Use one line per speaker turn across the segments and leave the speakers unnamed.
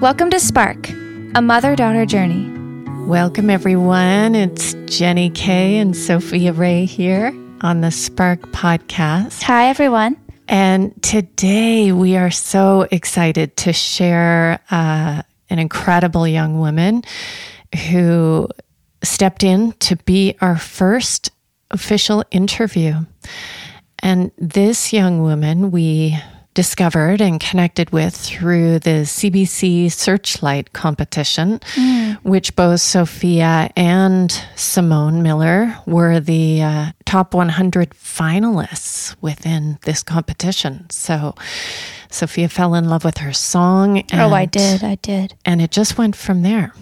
Welcome to Spark, a mother daughter journey.
Welcome, everyone. It's Jenny Kay and Sophia Ray here on the Spark podcast.
Hi, everyone.
And today we are so excited to share uh, an incredible young woman who stepped in to be our first official interview. And this young woman we discovered and connected with through the CBC Searchlight competition, mm. which both Sophia and Simone Miller were the uh, top 100 finalists within this competition. So Sophia fell in love with her song.
And, oh, I did. I did.
And it just went from there.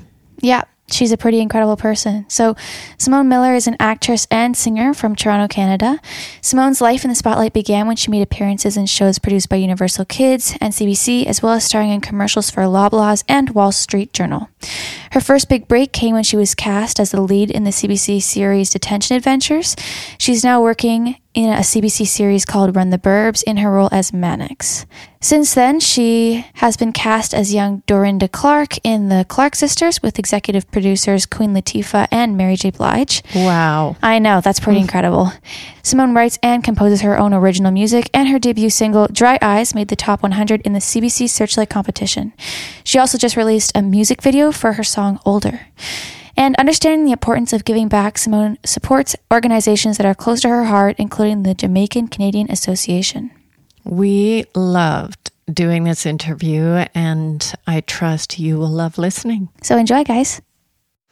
Yeah she's a pretty incredible person. So, Simone Miller is an actress and singer from Toronto, Canada. Simone's life in the spotlight began when she made appearances in shows produced by Universal Kids and CBC, as well as starring in commercials for Loblaws and Wall Street Journal. Her first big break came when she was cast as the lead in the CBC series Detention Adventures. She's now working in a CBC series called Run the Burbs in her role as Mannix. Since then, she has been cast as young Dorinda Clark in The Clark Sisters with executive producers Queen Latifah and Mary J. Blige.
Wow.
I know, that's pretty mm. incredible. Simone writes and composes her own original music, and her debut single, Dry Eyes, made the top 100 in the CBC Searchlight competition. She also just released a music video for her song Older. And understanding the importance of giving back, Simone supports organizations that are close to her heart, including the Jamaican Canadian Association.
We loved doing this interview, and I trust you will love listening.
So enjoy, guys.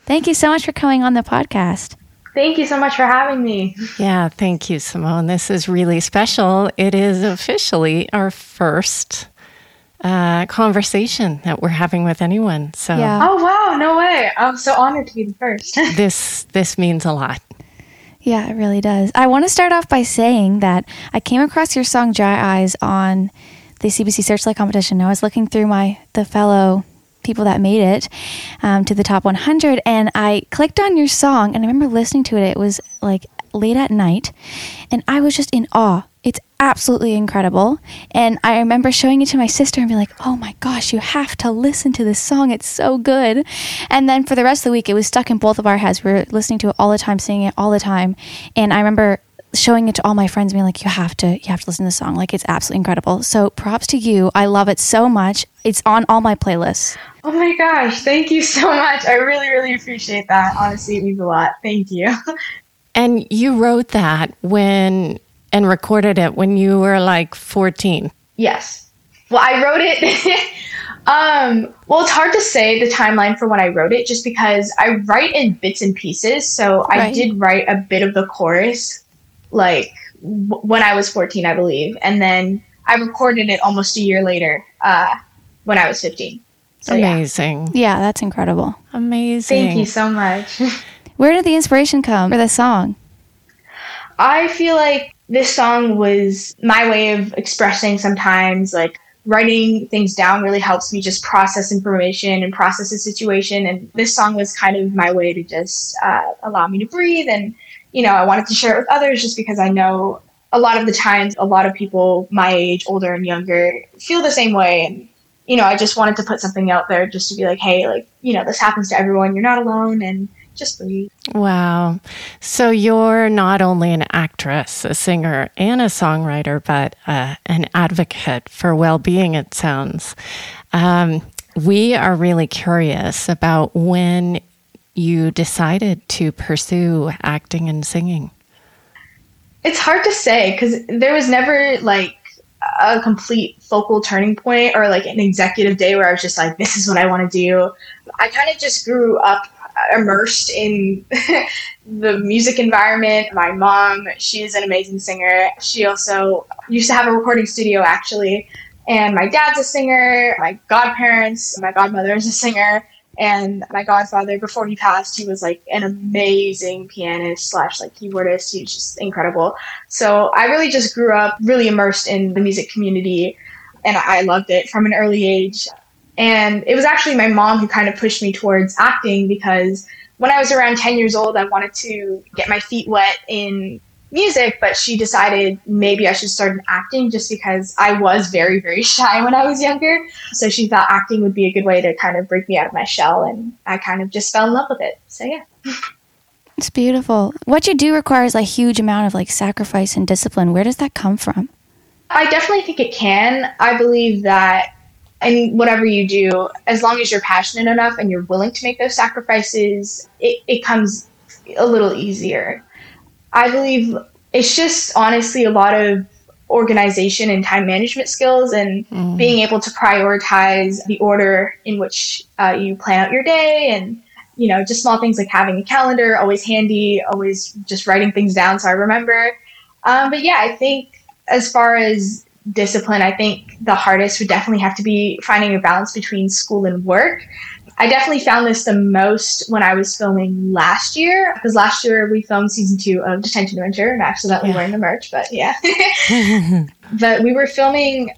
Thank you so much for coming on the podcast.
Thank you so much for having me.
Yeah, thank you, Simone. This is really special. It is officially our first uh, conversation that we're having with anyone. So,
yeah. oh wow, no way! I'm so honored to be the first.
this this means a lot.
Yeah, it really does. I want to start off by saying that I came across your song "Dry Eyes" on the CBC Searchlight competition. I was looking through my the fellow people that made it um, to the top 100, and I clicked on your song, and I remember listening to it. It was like late at night, and I was just in awe it's absolutely incredible. And I remember showing it to my sister and being like, oh my gosh, you have to listen to this song. It's so good. And then for the rest of the week, it was stuck in both of our heads. We were listening to it all the time, singing it all the time. And I remember showing it to all my friends being like you have to you have to listen to the song like it's absolutely incredible so props to you i love it so much it's on all my playlists
oh my gosh thank you so much i really really appreciate that honestly it means a lot thank you
and you wrote that when and recorded it when you were like 14.
Yes. Well, I wrote it. um, well, it's hard to say the timeline for when I wrote it just because I write in bits and pieces. So right. I did write a bit of the chorus like w- when I was 14, I believe. And then I recorded it almost a year later uh, when I was 15.
So, Amazing.
Yeah. yeah, that's incredible.
Amazing.
Thank you so much.
Where did the inspiration come for the song?
I feel like this song was my way of expressing sometimes like writing things down really helps me just process information and process a situation. And this song was kind of my way to just uh, allow me to breathe. And you know i wanted to share it with others just because i know a lot of the times a lot of people my age older and younger feel the same way. And you know i just wanted to put something out there just to be like hey like you know this happens to everyone. You're not alone. And just breathe.
Wow. So you're not only an actress, a singer, and a songwriter, but uh, an advocate for well being, it sounds. Um, we are really curious about when you decided to pursue acting and singing.
It's hard to say because there was never like a complete focal turning point or like an executive day where I was just like, this is what I want to do. I kind of just grew up immersed in the music environment. My mom, she is an amazing singer. She also used to have a recording studio actually. And my dad's a singer. My godparents, my godmother is a singer. And my godfather, before he passed, he was like an amazing pianist slash like keyboardist. He was just incredible. So I really just grew up really immersed in the music community and I loved it from an early age. And it was actually my mom who kind of pushed me towards acting because when I was around 10 years old, I wanted to get my feet wet in music, but she decided maybe I should start in acting just because I was very, very shy when I was younger. So she thought acting would be a good way to kind of break me out of my shell, and I kind of just fell in love with it. So yeah.
It's beautiful. What you do requires a huge amount of like sacrifice and discipline. Where does that come from?
I definitely think it can. I believe that and whatever you do, as long as you're passionate enough and you're willing to make those sacrifices, it, it comes a little easier. I believe it's just honestly a lot of organization and time management skills and mm. being able to prioritize the order in which uh, you plan out your day and you know just small things like having a calendar always handy always just writing things down so i remember um, but yeah i think as far as discipline, I think the hardest would definitely have to be finding a balance between school and work. I definitely found this the most when I was filming last year because last year we filmed season two of Detention Winter and accidentally yeah. wearing the merch, but yeah. but we were filming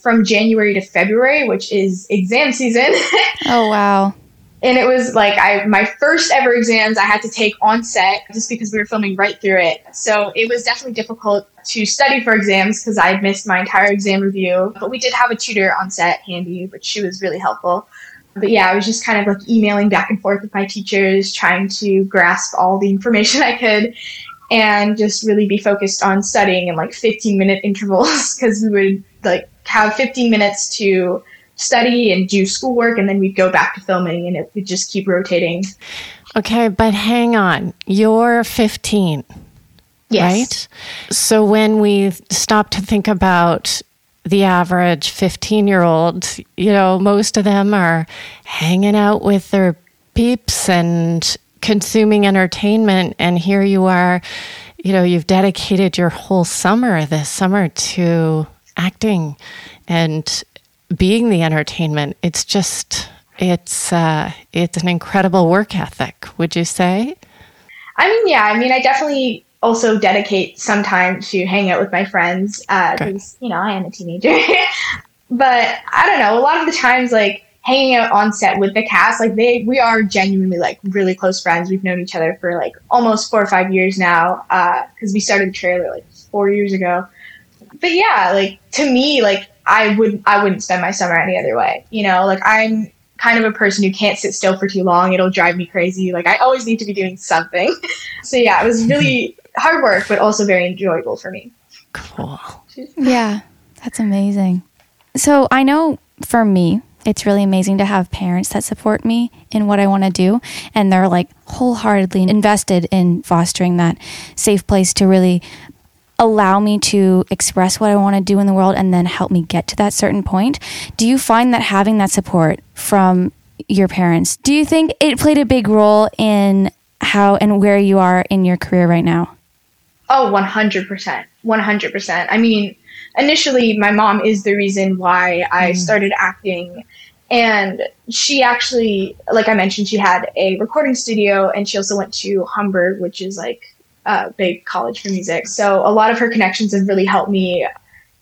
from January to February, which is exam season.
oh wow
and it was like I my first ever exams I had to take on set just because we were filming right through it. So it was definitely difficult to study for exams because I had missed my entire exam review. But we did have a tutor on set handy, but she was really helpful. But yeah, I was just kind of like emailing back and forth with my teachers, trying to grasp all the information I could and just really be focused on studying in like 15 minute intervals because we would like have 15 minutes to study and do schoolwork, and then we'd go back to filming, and it would just keep rotating.
Okay, but hang on. You're 15. Yes. Right? So when we stop to think about the average 15 year old, you know, most of them are hanging out with their peeps and consuming entertainment. And here you are, you know, you've dedicated your whole summer this summer to acting and being the entertainment. It's just it's uh, it's an incredible work ethic. Would you say?
I mean, yeah. I mean, I definitely also dedicate some time to hang out with my friends because uh, you know I am a teenager. but I don't know. A lot of the times, like hanging out on set with the cast, like they we are genuinely like really close friends. We've known each other for like almost four or five years now because uh, we started the trailer like four years ago. But yeah, like to me, like I would I wouldn't spend my summer any other way. You know, like I'm kind of a person who can't sit still for too long. It'll drive me crazy. Like I always need to be doing something. so yeah, it was mm-hmm. really hard work, but also very enjoyable for me.
Cool.
Yeah, that's amazing. So I know for me, it's really amazing to have parents that support me in what I want to do. And they're like wholeheartedly invested in fostering that safe place to really allow me to express what I want to do in the world and then help me get to that certain point. Do you find that having that support from your parents, do you think it played a big role in how and where you are in your career right now?
Oh, 100%. 100%. I mean, initially, my mom is the reason why I mm. started acting. And she actually, like I mentioned, she had a recording studio and she also went to Humber, which is like uh, big college for music. So a lot of her connections have really helped me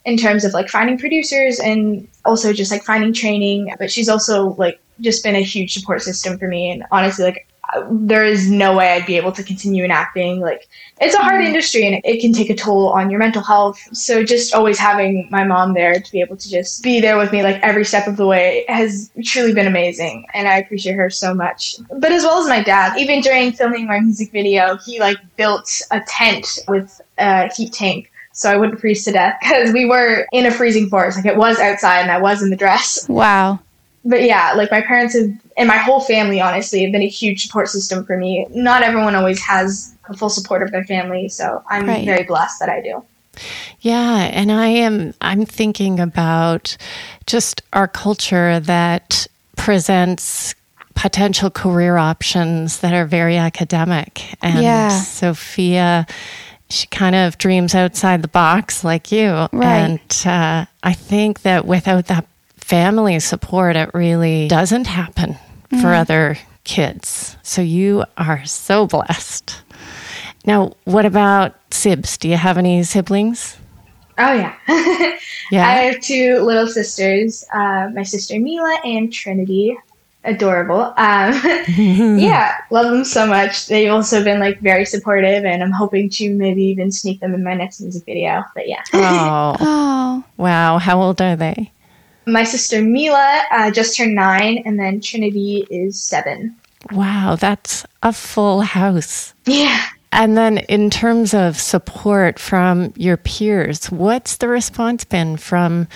in terms of like finding producers and also just like finding training. But she's also like just been a huge support system for me. And honestly, like there is no way I'd be able to continue in acting. Like it's a hard mm. industry and it can take a toll on your mental health. So just always having my mom there to be able to just be there with me like every step of the way has truly been amazing. And I appreciate her so much. But as well as my dad, even during filming my music video, he like built a tent with a heat tank so I wouldn't freeze to death because we were in a freezing forest. Like it was outside and I was in the dress.
Wow
but yeah, like my parents have, and my whole family, honestly, have been a huge support system for me. Not everyone always has the full support of their family, so I'm right. very blessed that I do.
Yeah, and I am I'm thinking about just our culture that presents potential career options that are very academic. And
yeah.
Sophia she kind of dreams outside the box like you.
Right.
And uh, I think that without that family support, it really doesn't happen mm-hmm. for other kids. So you are so blessed. Now, what about sibs? Do you have any siblings?
Oh yeah, yeah. I have two little sisters. Uh, my sister Mila and Trinity. adorable. Um, yeah, love them so much. They've also been like very supportive, and I'm hoping to maybe even sneak them in my next music video. But yeah.
Oh,
Oh,
wow. How old are they?
My sister Mila uh, just turned nine, and then Trinity is seven.
Wow, that's a full house.
Yeah.
And then, in terms of support from your peers, what's the response been from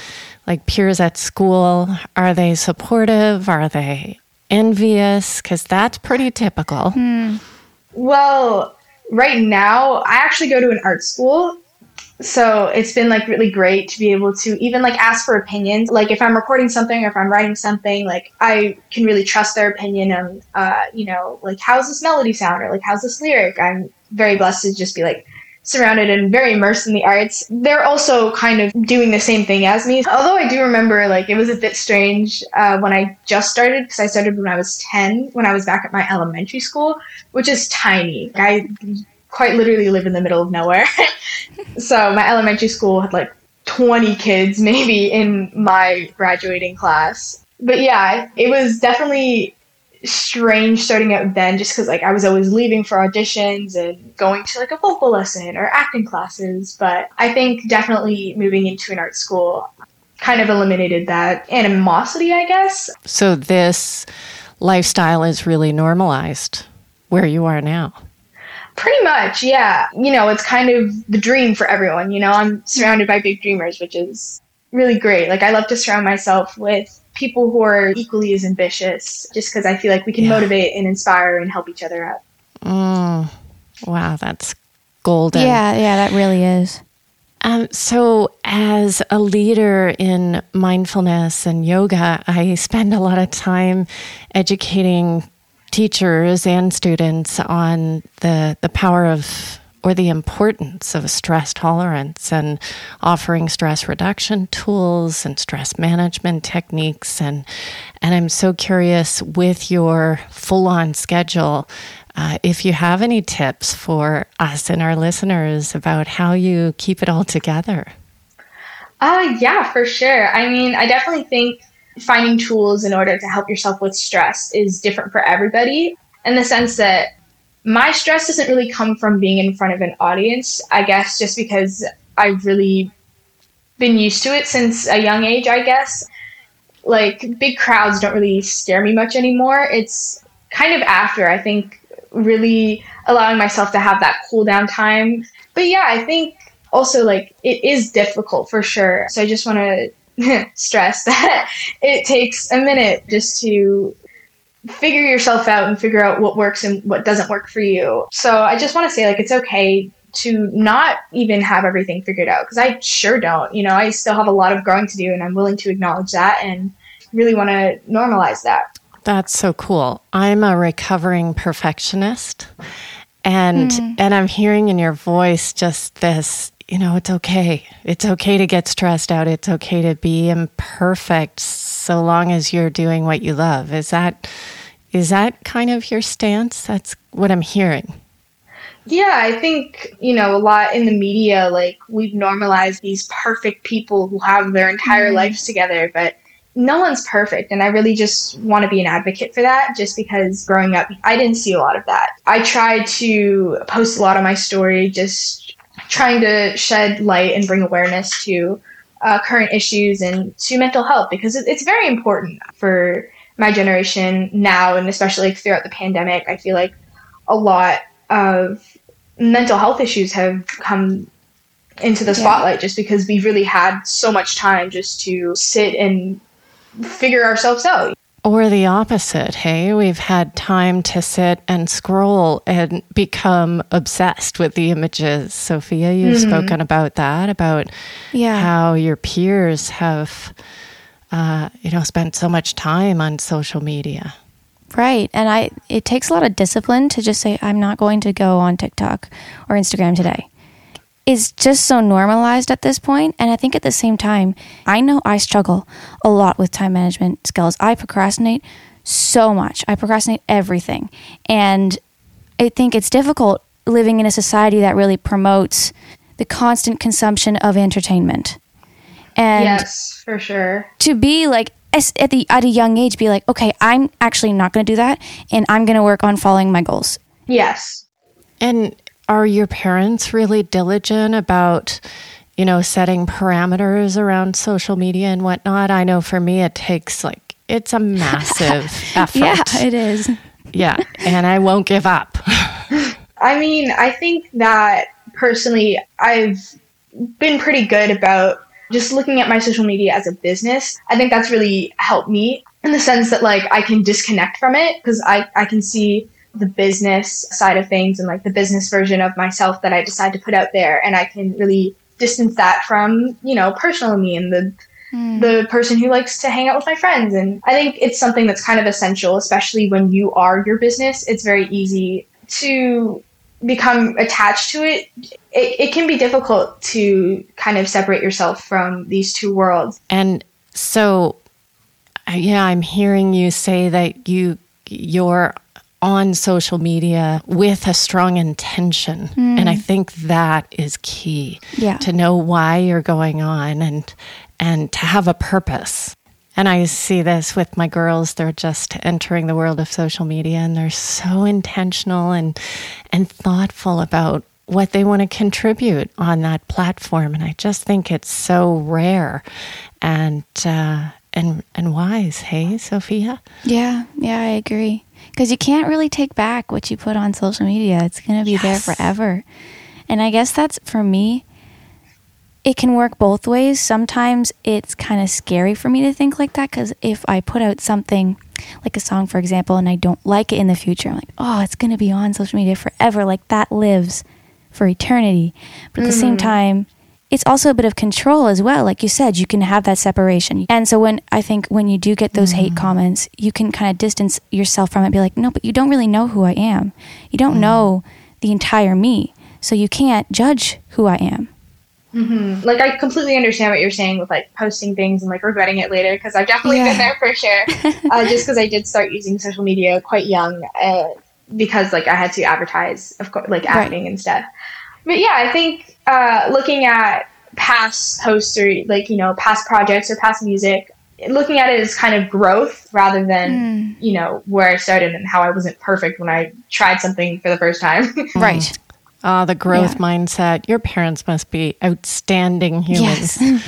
like peers at school? Are they supportive? Are they envious? Because that's pretty typical.
Well, right now, I actually go to an art school. So it's been like really great to be able to even like ask for opinions. Like if I'm recording something or if I'm writing something, like I can really trust their opinion on, uh, you know, like how's this melody sound or like how's this lyric. I'm very blessed to just be like surrounded and very immersed in the arts. They're also kind of doing the same thing as me. Although I do remember like it was a bit strange uh, when I just started because I started when I was 10, when I was back at my elementary school, which is tiny. I quite literally live in the middle of nowhere. so my elementary school had like 20 kids maybe in my graduating class. But yeah, it was definitely strange starting out then just because like I was always leaving for auditions and going to like a vocal lesson or acting classes. But I think definitely moving into an art school kind of eliminated that animosity, I guess.
So, this lifestyle is really normalized where you are now.
Pretty much, yeah. You know, it's kind of the dream for everyone. You know, I'm surrounded by big dreamers, which is really great. Like, I love to surround myself with people who are equally as ambitious just because I feel like we can
Yeah.
motivate and inspire and help each other out.
Mm, wow, that's golden.
yeah, yeah, that really is.
Um, so, as a leader in mindfulness and yoga, I spend a lot of time educating teachers and students on the the power of or the importance of stress tolerance and offering stress reduction tools and stress management techniques and and I'm so curious with your full on schedule uh, if you have any tips for us and our listeners about how you keep it all together.
Uh, yeah, for sure. I mean, I definitely think finding tools in order to help yourself with stress is different for everybody in the sense that my stress doesn't really come from being in front of an audience, I guess, just because I've really been used to it since a young age, I guess. Like, big crowds don't really scare me much anymore. It's kind of after, I think, really allowing myself to have that cool down time. But yeah, I think also, like, it is difficult for sure. So I just want to stress that it takes a minute just to figure yourself out and figure out what works and what doesn't work for you. So I just want to say like it's okay to not even have everything figured out because I sure don't. You know, I still have a lot of growing to do and I'm willing to acknowledge that and really want to normalize that.
That's so cool. I'm a recovering perfectionist and mm-hmm. and I'm hearing in your voice just this, you know, it's okay. It's okay to get stressed out. It's okay to be imperfect so long as you're doing what you love. Is that is that kind of your stance? That's what I'm hearing.
Yeah, I think, you know, a lot in the media, like we've normalized these perfect people who have their entire mm-hmm. lives together, but no one's perfect. And I really just want to be an advocate for that just because growing up, I didn't see a lot of that. I tried to post a lot of my story, just trying to shed light and bring awareness to uh, current issues and to mental health because it's very important for my generation now and especially throughout the pandemic. I feel like a lot of mental health issues have come into the spotlight just because we've really had so much time just to sit and figure ourselves out.
Or the opposite, hey? We've had time to sit and scroll and become obsessed with the images. Sophia, you've spoken about that, about
Yeah.
how your peers have, uh, you know, spent so much time on social media.
Right. And I it takes a lot of discipline to just say I'm not going to go on TikTok or Instagram today. Is just so normalized at this point and I think at the same time I know I struggle a lot with time management skills. I procrastinate so much. I procrastinate everything. And I think it's difficult living in a society that really promotes the constant consumption of entertainment. And
yes, for sure.
to be like at the at a young age be like, okay, I'm actually not going to do that, and I'm going to work on following my goals.
Yes.
And are your parents really diligent about, you know, setting parameters around social media and whatnot? I know for me, it takes like, it's a massive effort.
Yeah, it is.
Yeah. And I won't give up.
I mean, I think that personally, I've been pretty good about just looking at my social media as a business. I think that's really helped me in the sense that like I can disconnect from it because I, I can see the business side of things and like the business version of myself that I decide to put out there and I can really distance that from, you know, personal me and the mm. the person who likes to hang out with my friends and I think it's something that's kind of essential especially when you are your business. It's very easy to become attached to it, it, it can be difficult to kind of separate yourself from these two worlds.
And so, yeah, I'm hearing you say that you you're on social media with a strong intention. Mm. And I think that is key.
Yeah.
To know why you're going on and and to have a purpose. And I see this with my girls. They're just entering the world of social media and they're so intentional and, and thoughtful about what they want to contribute on that platform. And I just think it's so rare and, uh, and, and wise. Hey, Sophia?
Yeah, yeah, I agree. Because you can't really take back what you put on social media, it's going to be yes. there forever. And I guess that's for me it can work both ways. Sometimes it's kind of scary for me to think like that because if I put out something like a song, for example, and I don't like it in the future, I'm like, oh, it's going to be on social media forever. Like that lives for eternity. But at mm-hmm. the same mm-hmm. time, it's also a bit of control as well. Like you said, you can have that separation. And so when I think when you do get those mm-hmm. hate comments, you can kind of distance yourself from it, be like, no, but you don't really know who I am. You don't mm-hmm. know the entire me. So you can't judge who I am.
Mm-hmm. Like I completely understand what you're saying with like posting things and like regretting it later because I've definitely yeah. been there for sure. uh, just because I did start using social media quite young, uh, because like I had to advertise, of course, like acting right. and stuff. But yeah, I think uh, looking at past posts or like you know past projects or past music, looking at it as kind of growth rather than mm. you know where I started and how I wasn't perfect when I tried something for the first time.
right.
Ah, the growth yeah. mindset. Your parents must be outstanding humans.
Yes.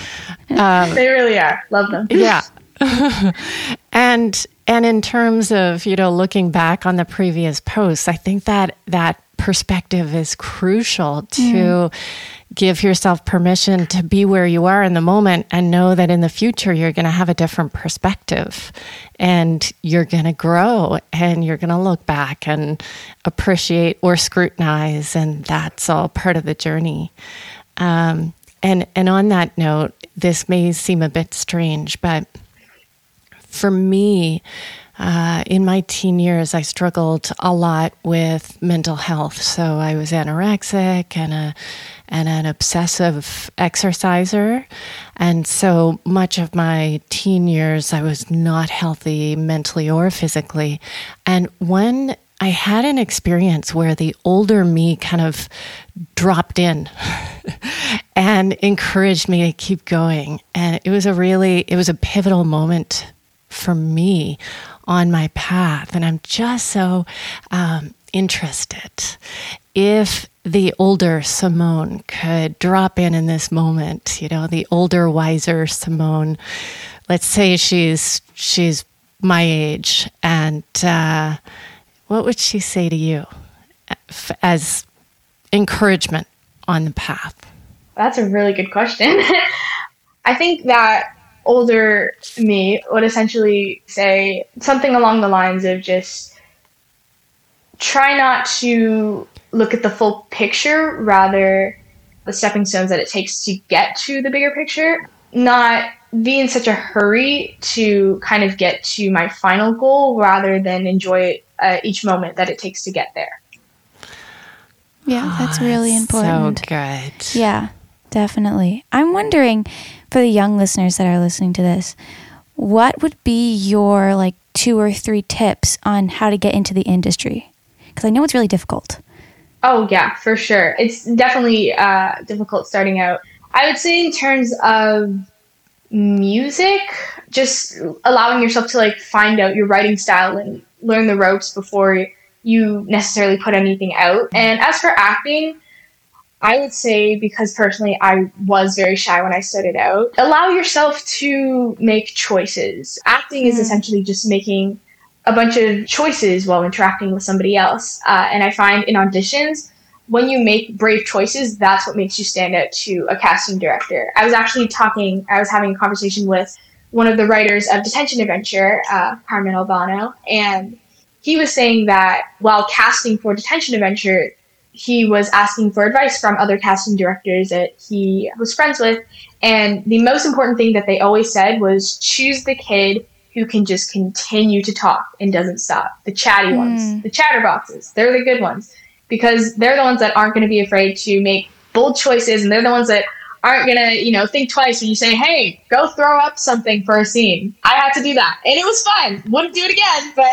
um, they really are. Love them.
yeah. and and in terms of, you know, looking back on the previous posts, I think that that perspective is crucial to mm give yourself permission to be where you are in the moment and know that in the future you're going to have a different perspective and you're going to grow and you're going to look back and appreciate or scrutinize and that's all part of the journey. Um, and and on that note this may seem a bit strange but for me uh, in my teen years, I struggled a lot with mental health. So I was anorexic and a and an obsessive exerciser. And so much of my teen years, I was not healthy mentally or physically. And when I had an experience where the older me kind of dropped in and encouraged me to keep going. And it was a really, it was a pivotal moment for me on my path. And I'm just so um, interested if the older Simone could drop in in this moment, you know, the older, wiser Simone. Let's say she's she's my age, and uh, what would she say to you as encouragement on the path?
That's a really good question. I think that older me would essentially say something along the lines of just try not to look at the full picture, rather the stepping stones that it takes to get to the bigger picture, not be in such a hurry to kind of get to my final goal rather than enjoy uh, each moment that it takes to get there.
Yeah, that's really ah, important.
So good.
Yeah, definitely. I'm wondering for the young listeners that are listening to this, what would be your like two or three tips on how to get into the industry? Because I know it's really difficult.
Oh yeah, for sure. It's definitely uh, difficult starting out. I would say in terms of music, just allowing yourself to like find out your writing style and learn the ropes before you necessarily put anything out. And as for acting, I would say because personally I was very shy when I started out, allow yourself to make choices. Acting is essentially just making a bunch of choices while interacting with somebody else. Uh, and I find in auditions, when you make brave choices, that's what makes you stand out to a casting director. I was actually talking, I was having a conversation with one of the writers of Detention Adventure, uh, Carmen Albano, and he was saying that while casting for Detention Adventure, he was asking for advice from other casting directors that he was friends with. And the most important thing that they always said was choose the kid who can just continue to talk and doesn't stop. The chatty mm. ones, the chatterboxes, they're the good ones because they're the ones that aren't going to be afraid to make bold choices and they're the ones that aren't gonna, you know, think twice when you say, "Hey, go throw up something for a scene." I had to do that, and it was fun. Wouldn't do it again, but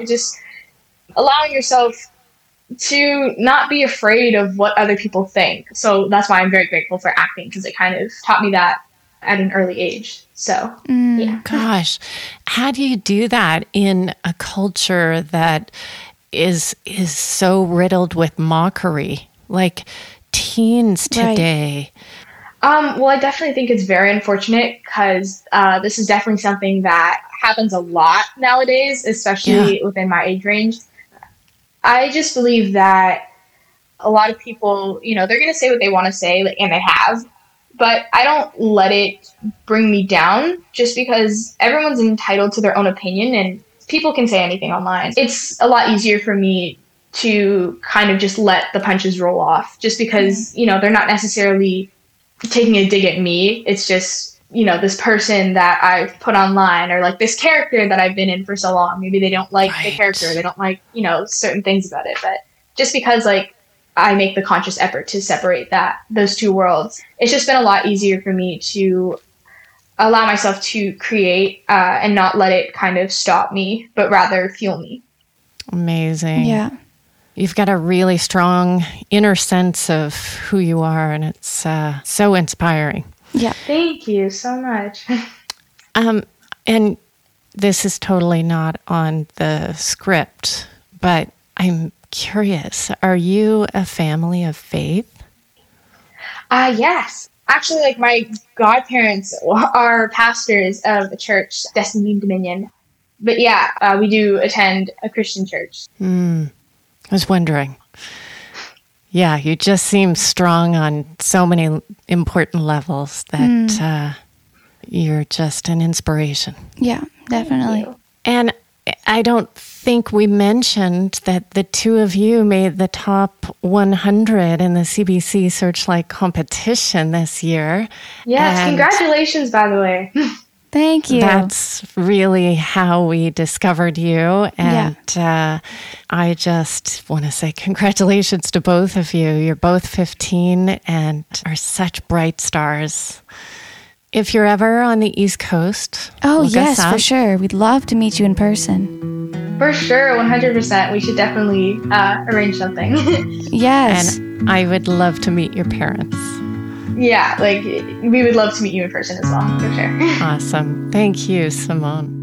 just allowing yourself to not be afraid of what other people think. So that's why I'm very grateful for acting because it kind of taught me that at an early age. So, mm, yeah.
Gosh, how do you do that in a culture that is is so riddled with mockery? Like teens today?
Right. Um, well, I definitely think it's very unfortunate because uh, this is definitely something that happens a lot nowadays, especially yeah. within my age range. I just believe that a lot of people, you know, they're going to say what they want to say, and they have, but I don't let it bring me down just because everyone's entitled to their own opinion and people can say anything online. It's a lot easier for me to kind of just let the punches roll off just because, mm-hmm. you know, they're not necessarily taking a dig at me. It's just, you know, this person that I've put online or like this character that I've been in for so long. Maybe they don't like right. the character, they don't like, you know, certain things about it. But just because like I make the conscious effort to separate that those two worlds, it's just been a lot easier for me to allow myself to create uh, and not let it kind of stop me, but rather fuel me.
Amazing.
Yeah
you've got a really strong inner sense of who you are, and it's uh, so inspiring.
Yeah. Thank you so much.
um, and this is totally not on the script, but I'm curious. Are you a family of faith?
Uh, yes. Actually, like my godparents are pastors of a church, Destiny Dominion. But yeah, uh, we do attend a Christian church.
Mm. I was wondering. Yeah, you just seem strong on so many important levels that mm. uh, you're just an inspiration.
Yeah, definitely.
And I don't think we mentioned that the two of you made the top 100 in the CBC Searchlight competition this year.
Yes, and congratulations, by the way.
Thank you.
That's really how we discovered you. And yeah. uh, I just want to say congratulations to both of you. You're both 15 and are such bright stars. If you're ever on the East Coast,
oh, yes, for sure. We'd love to meet you in person.
For sure, 100%. We should definitely uh, arrange something.
yes.
And I would love to meet your parents
yeah, like we would love to meet you in person as well, for sure.
Awesome. Thank you, Simone.